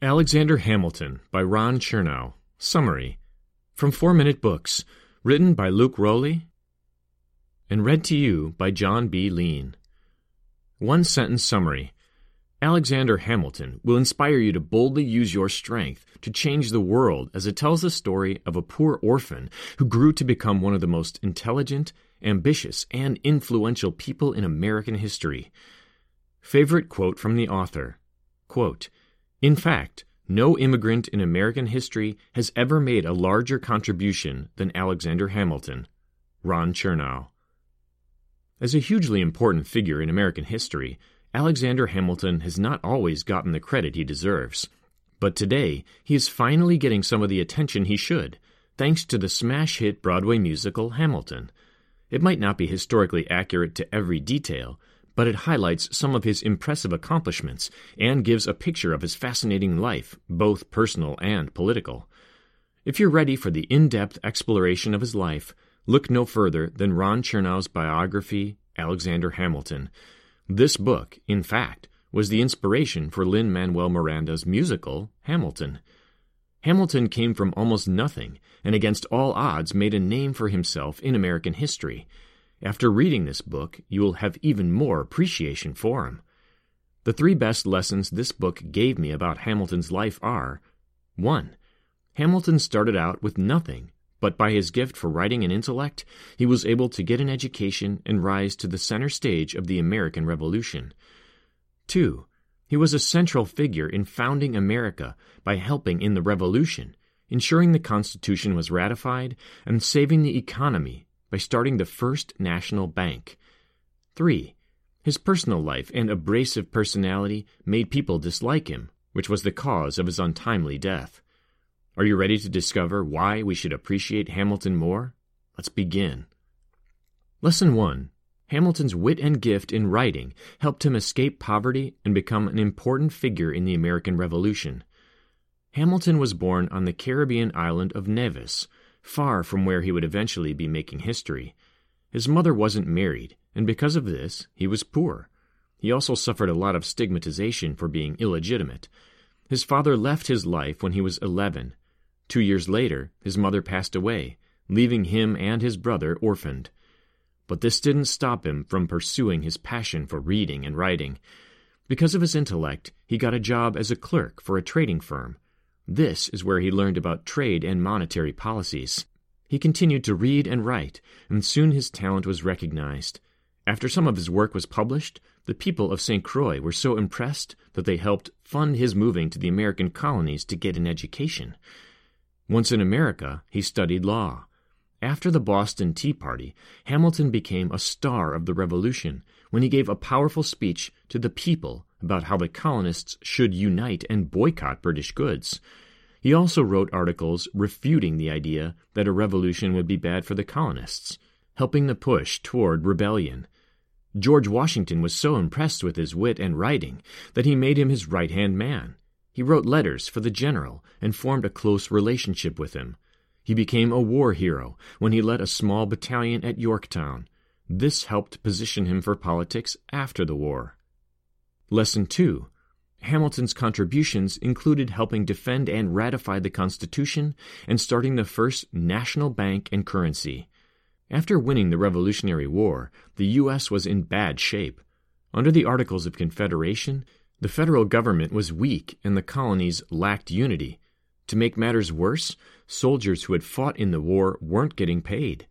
Alexander Hamilton by Ron Chernow. Summary. From Four Minute Books. Written by Luke Rowley and read to you by John B. Lean. One sentence summary. Alexander Hamilton will inspire you to boldly use your strength to change the world as it tells the story of a poor orphan who grew to become one of the most intelligent, ambitious, and influential people in American history. Favorite quote from the author quote, in fact, no immigrant in American history has ever made a larger contribution than Alexander Hamilton. Ron Chernow. As a hugely important figure in American history, Alexander Hamilton has not always gotten the credit he deserves. But today, he is finally getting some of the attention he should, thanks to the smash hit Broadway musical Hamilton. It might not be historically accurate to every detail, but it highlights some of his impressive accomplishments and gives a picture of his fascinating life, both personal and political. If you're ready for the in depth exploration of his life, look no further than Ron Chernow's biography, Alexander Hamilton. This book, in fact, was the inspiration for Lin Manuel Miranda's musical, Hamilton. Hamilton came from almost nothing and against all odds made a name for himself in American history. After reading this book, you will have even more appreciation for him. The three best lessons this book gave me about Hamilton's life are 1. Hamilton started out with nothing, but by his gift for writing and intellect, he was able to get an education and rise to the center stage of the American Revolution. 2. He was a central figure in founding America by helping in the Revolution, ensuring the Constitution was ratified, and saving the economy by starting the First National Bank. 3. His personal life and abrasive personality made people dislike him, which was the cause of his untimely death. Are you ready to discover why we should appreciate Hamilton more? Let's begin. Lesson 1 Hamilton's wit and gift in writing helped him escape poverty and become an important figure in the American Revolution. Hamilton was born on the Caribbean island of Nevis, far from where he would eventually be making history. His mother wasn't married, and because of this, he was poor. He also suffered a lot of stigmatization for being illegitimate. His father left his life when he was 11. Two years later, his mother passed away, leaving him and his brother orphaned. But this didn't stop him from pursuing his passion for reading and writing. Because of his intellect, he got a job as a clerk for a trading firm. This is where he learned about trade and monetary policies. He continued to read and write, and soon his talent was recognized. After some of his work was published, the people of St. Croix were so impressed that they helped fund his moving to the American colonies to get an education. Once in America, he studied law. After the Boston Tea Party, Hamilton became a star of the Revolution when he gave a powerful speech to the people about how the colonists should unite and boycott British goods. He also wrote articles refuting the idea that a revolution would be bad for the colonists, helping the push toward rebellion. George Washington was so impressed with his wit and writing that he made him his right hand man. He wrote letters for the general and formed a close relationship with him. He became a war hero when he led a small battalion at Yorktown. This helped position him for politics after the war. Lesson 2 Hamilton's contributions included helping defend and ratify the Constitution and starting the first national bank and currency. After winning the Revolutionary War, the U.S. was in bad shape. Under the Articles of Confederation, the federal government was weak and the colonies lacked unity. To make matters worse, soldiers who had fought in the war weren't getting paid.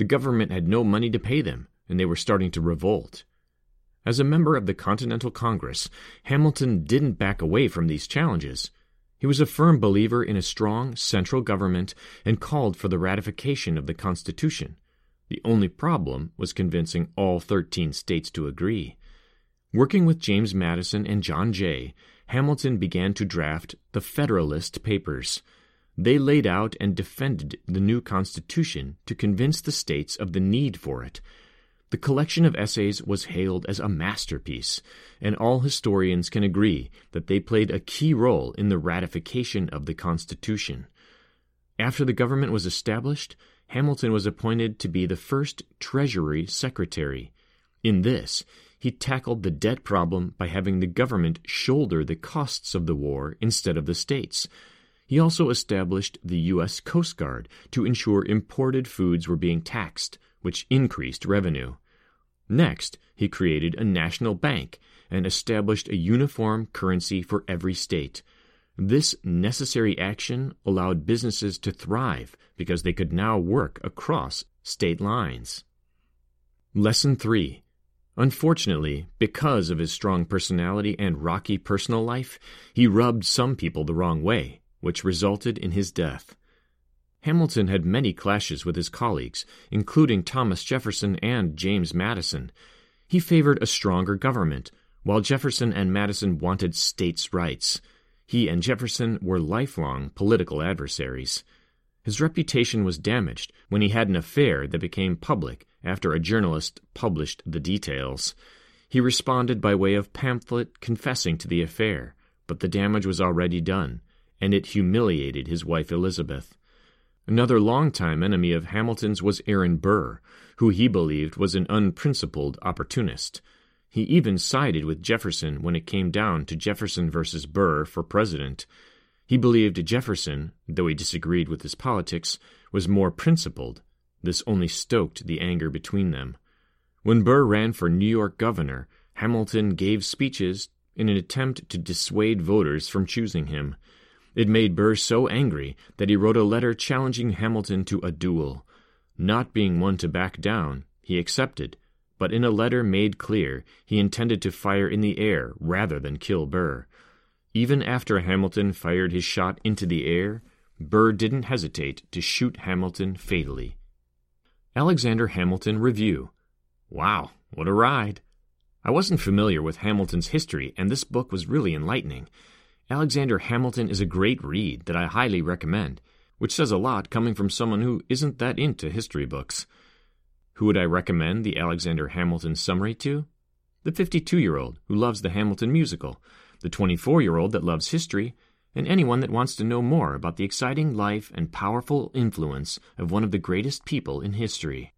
The government had no money to pay them, and they were starting to revolt. As a member of the Continental Congress, Hamilton didn't back away from these challenges. He was a firm believer in a strong central government and called for the ratification of the Constitution. The only problem was convincing all 13 states to agree. Working with James Madison and John Jay, Hamilton began to draft the Federalist Papers. They laid out and defended the new Constitution to convince the states of the need for it the collection of essays was hailed as a masterpiece, and all historians can agree that they played a key role in the ratification of the Constitution. After the government was established, Hamilton was appointed to be the first Treasury Secretary. In this, he tackled the debt problem by having the government shoulder the costs of the war instead of the states. He also established the U.S. Coast Guard to ensure imported foods were being taxed, which increased revenue. Next, he created a national bank and established a uniform currency for every state. This necessary action allowed businesses to thrive because they could now work across state lines. Lesson 3 Unfortunately, because of his strong personality and rocky personal life, he rubbed some people the wrong way, which resulted in his death. Hamilton had many clashes with his colleagues, including Thomas Jefferson and James Madison. He favored a stronger government, while Jefferson and Madison wanted states' rights. He and Jefferson were lifelong political adversaries. His reputation was damaged when he had an affair that became public after a journalist published the details. He responded by way of pamphlet confessing to the affair, but the damage was already done, and it humiliated his wife Elizabeth. Another longtime enemy of Hamilton's was Aaron Burr, who he believed was an unprincipled opportunist. He even sided with Jefferson when it came down to Jefferson versus Burr for president. He believed Jefferson, though he disagreed with his politics, was more principled. This only stoked the anger between them. When Burr ran for New York governor, Hamilton gave speeches in an attempt to dissuade voters from choosing him. It made Burr so angry that he wrote a letter challenging Hamilton to a duel. Not being one to back down, he accepted, but in a letter made clear he intended to fire in the air rather than kill Burr. Even after Hamilton fired his shot into the air, Burr didn't hesitate to shoot Hamilton fatally. Alexander Hamilton Review. Wow, what a ride! I wasn't familiar with Hamilton's history, and this book was really enlightening. Alexander Hamilton is a great read that I highly recommend, which says a lot coming from someone who isn't that into history books. Who would I recommend the Alexander Hamilton summary to? The 52 year old who loves the Hamilton musical, the 24 year old that loves history, and anyone that wants to know more about the exciting life and powerful influence of one of the greatest people in history.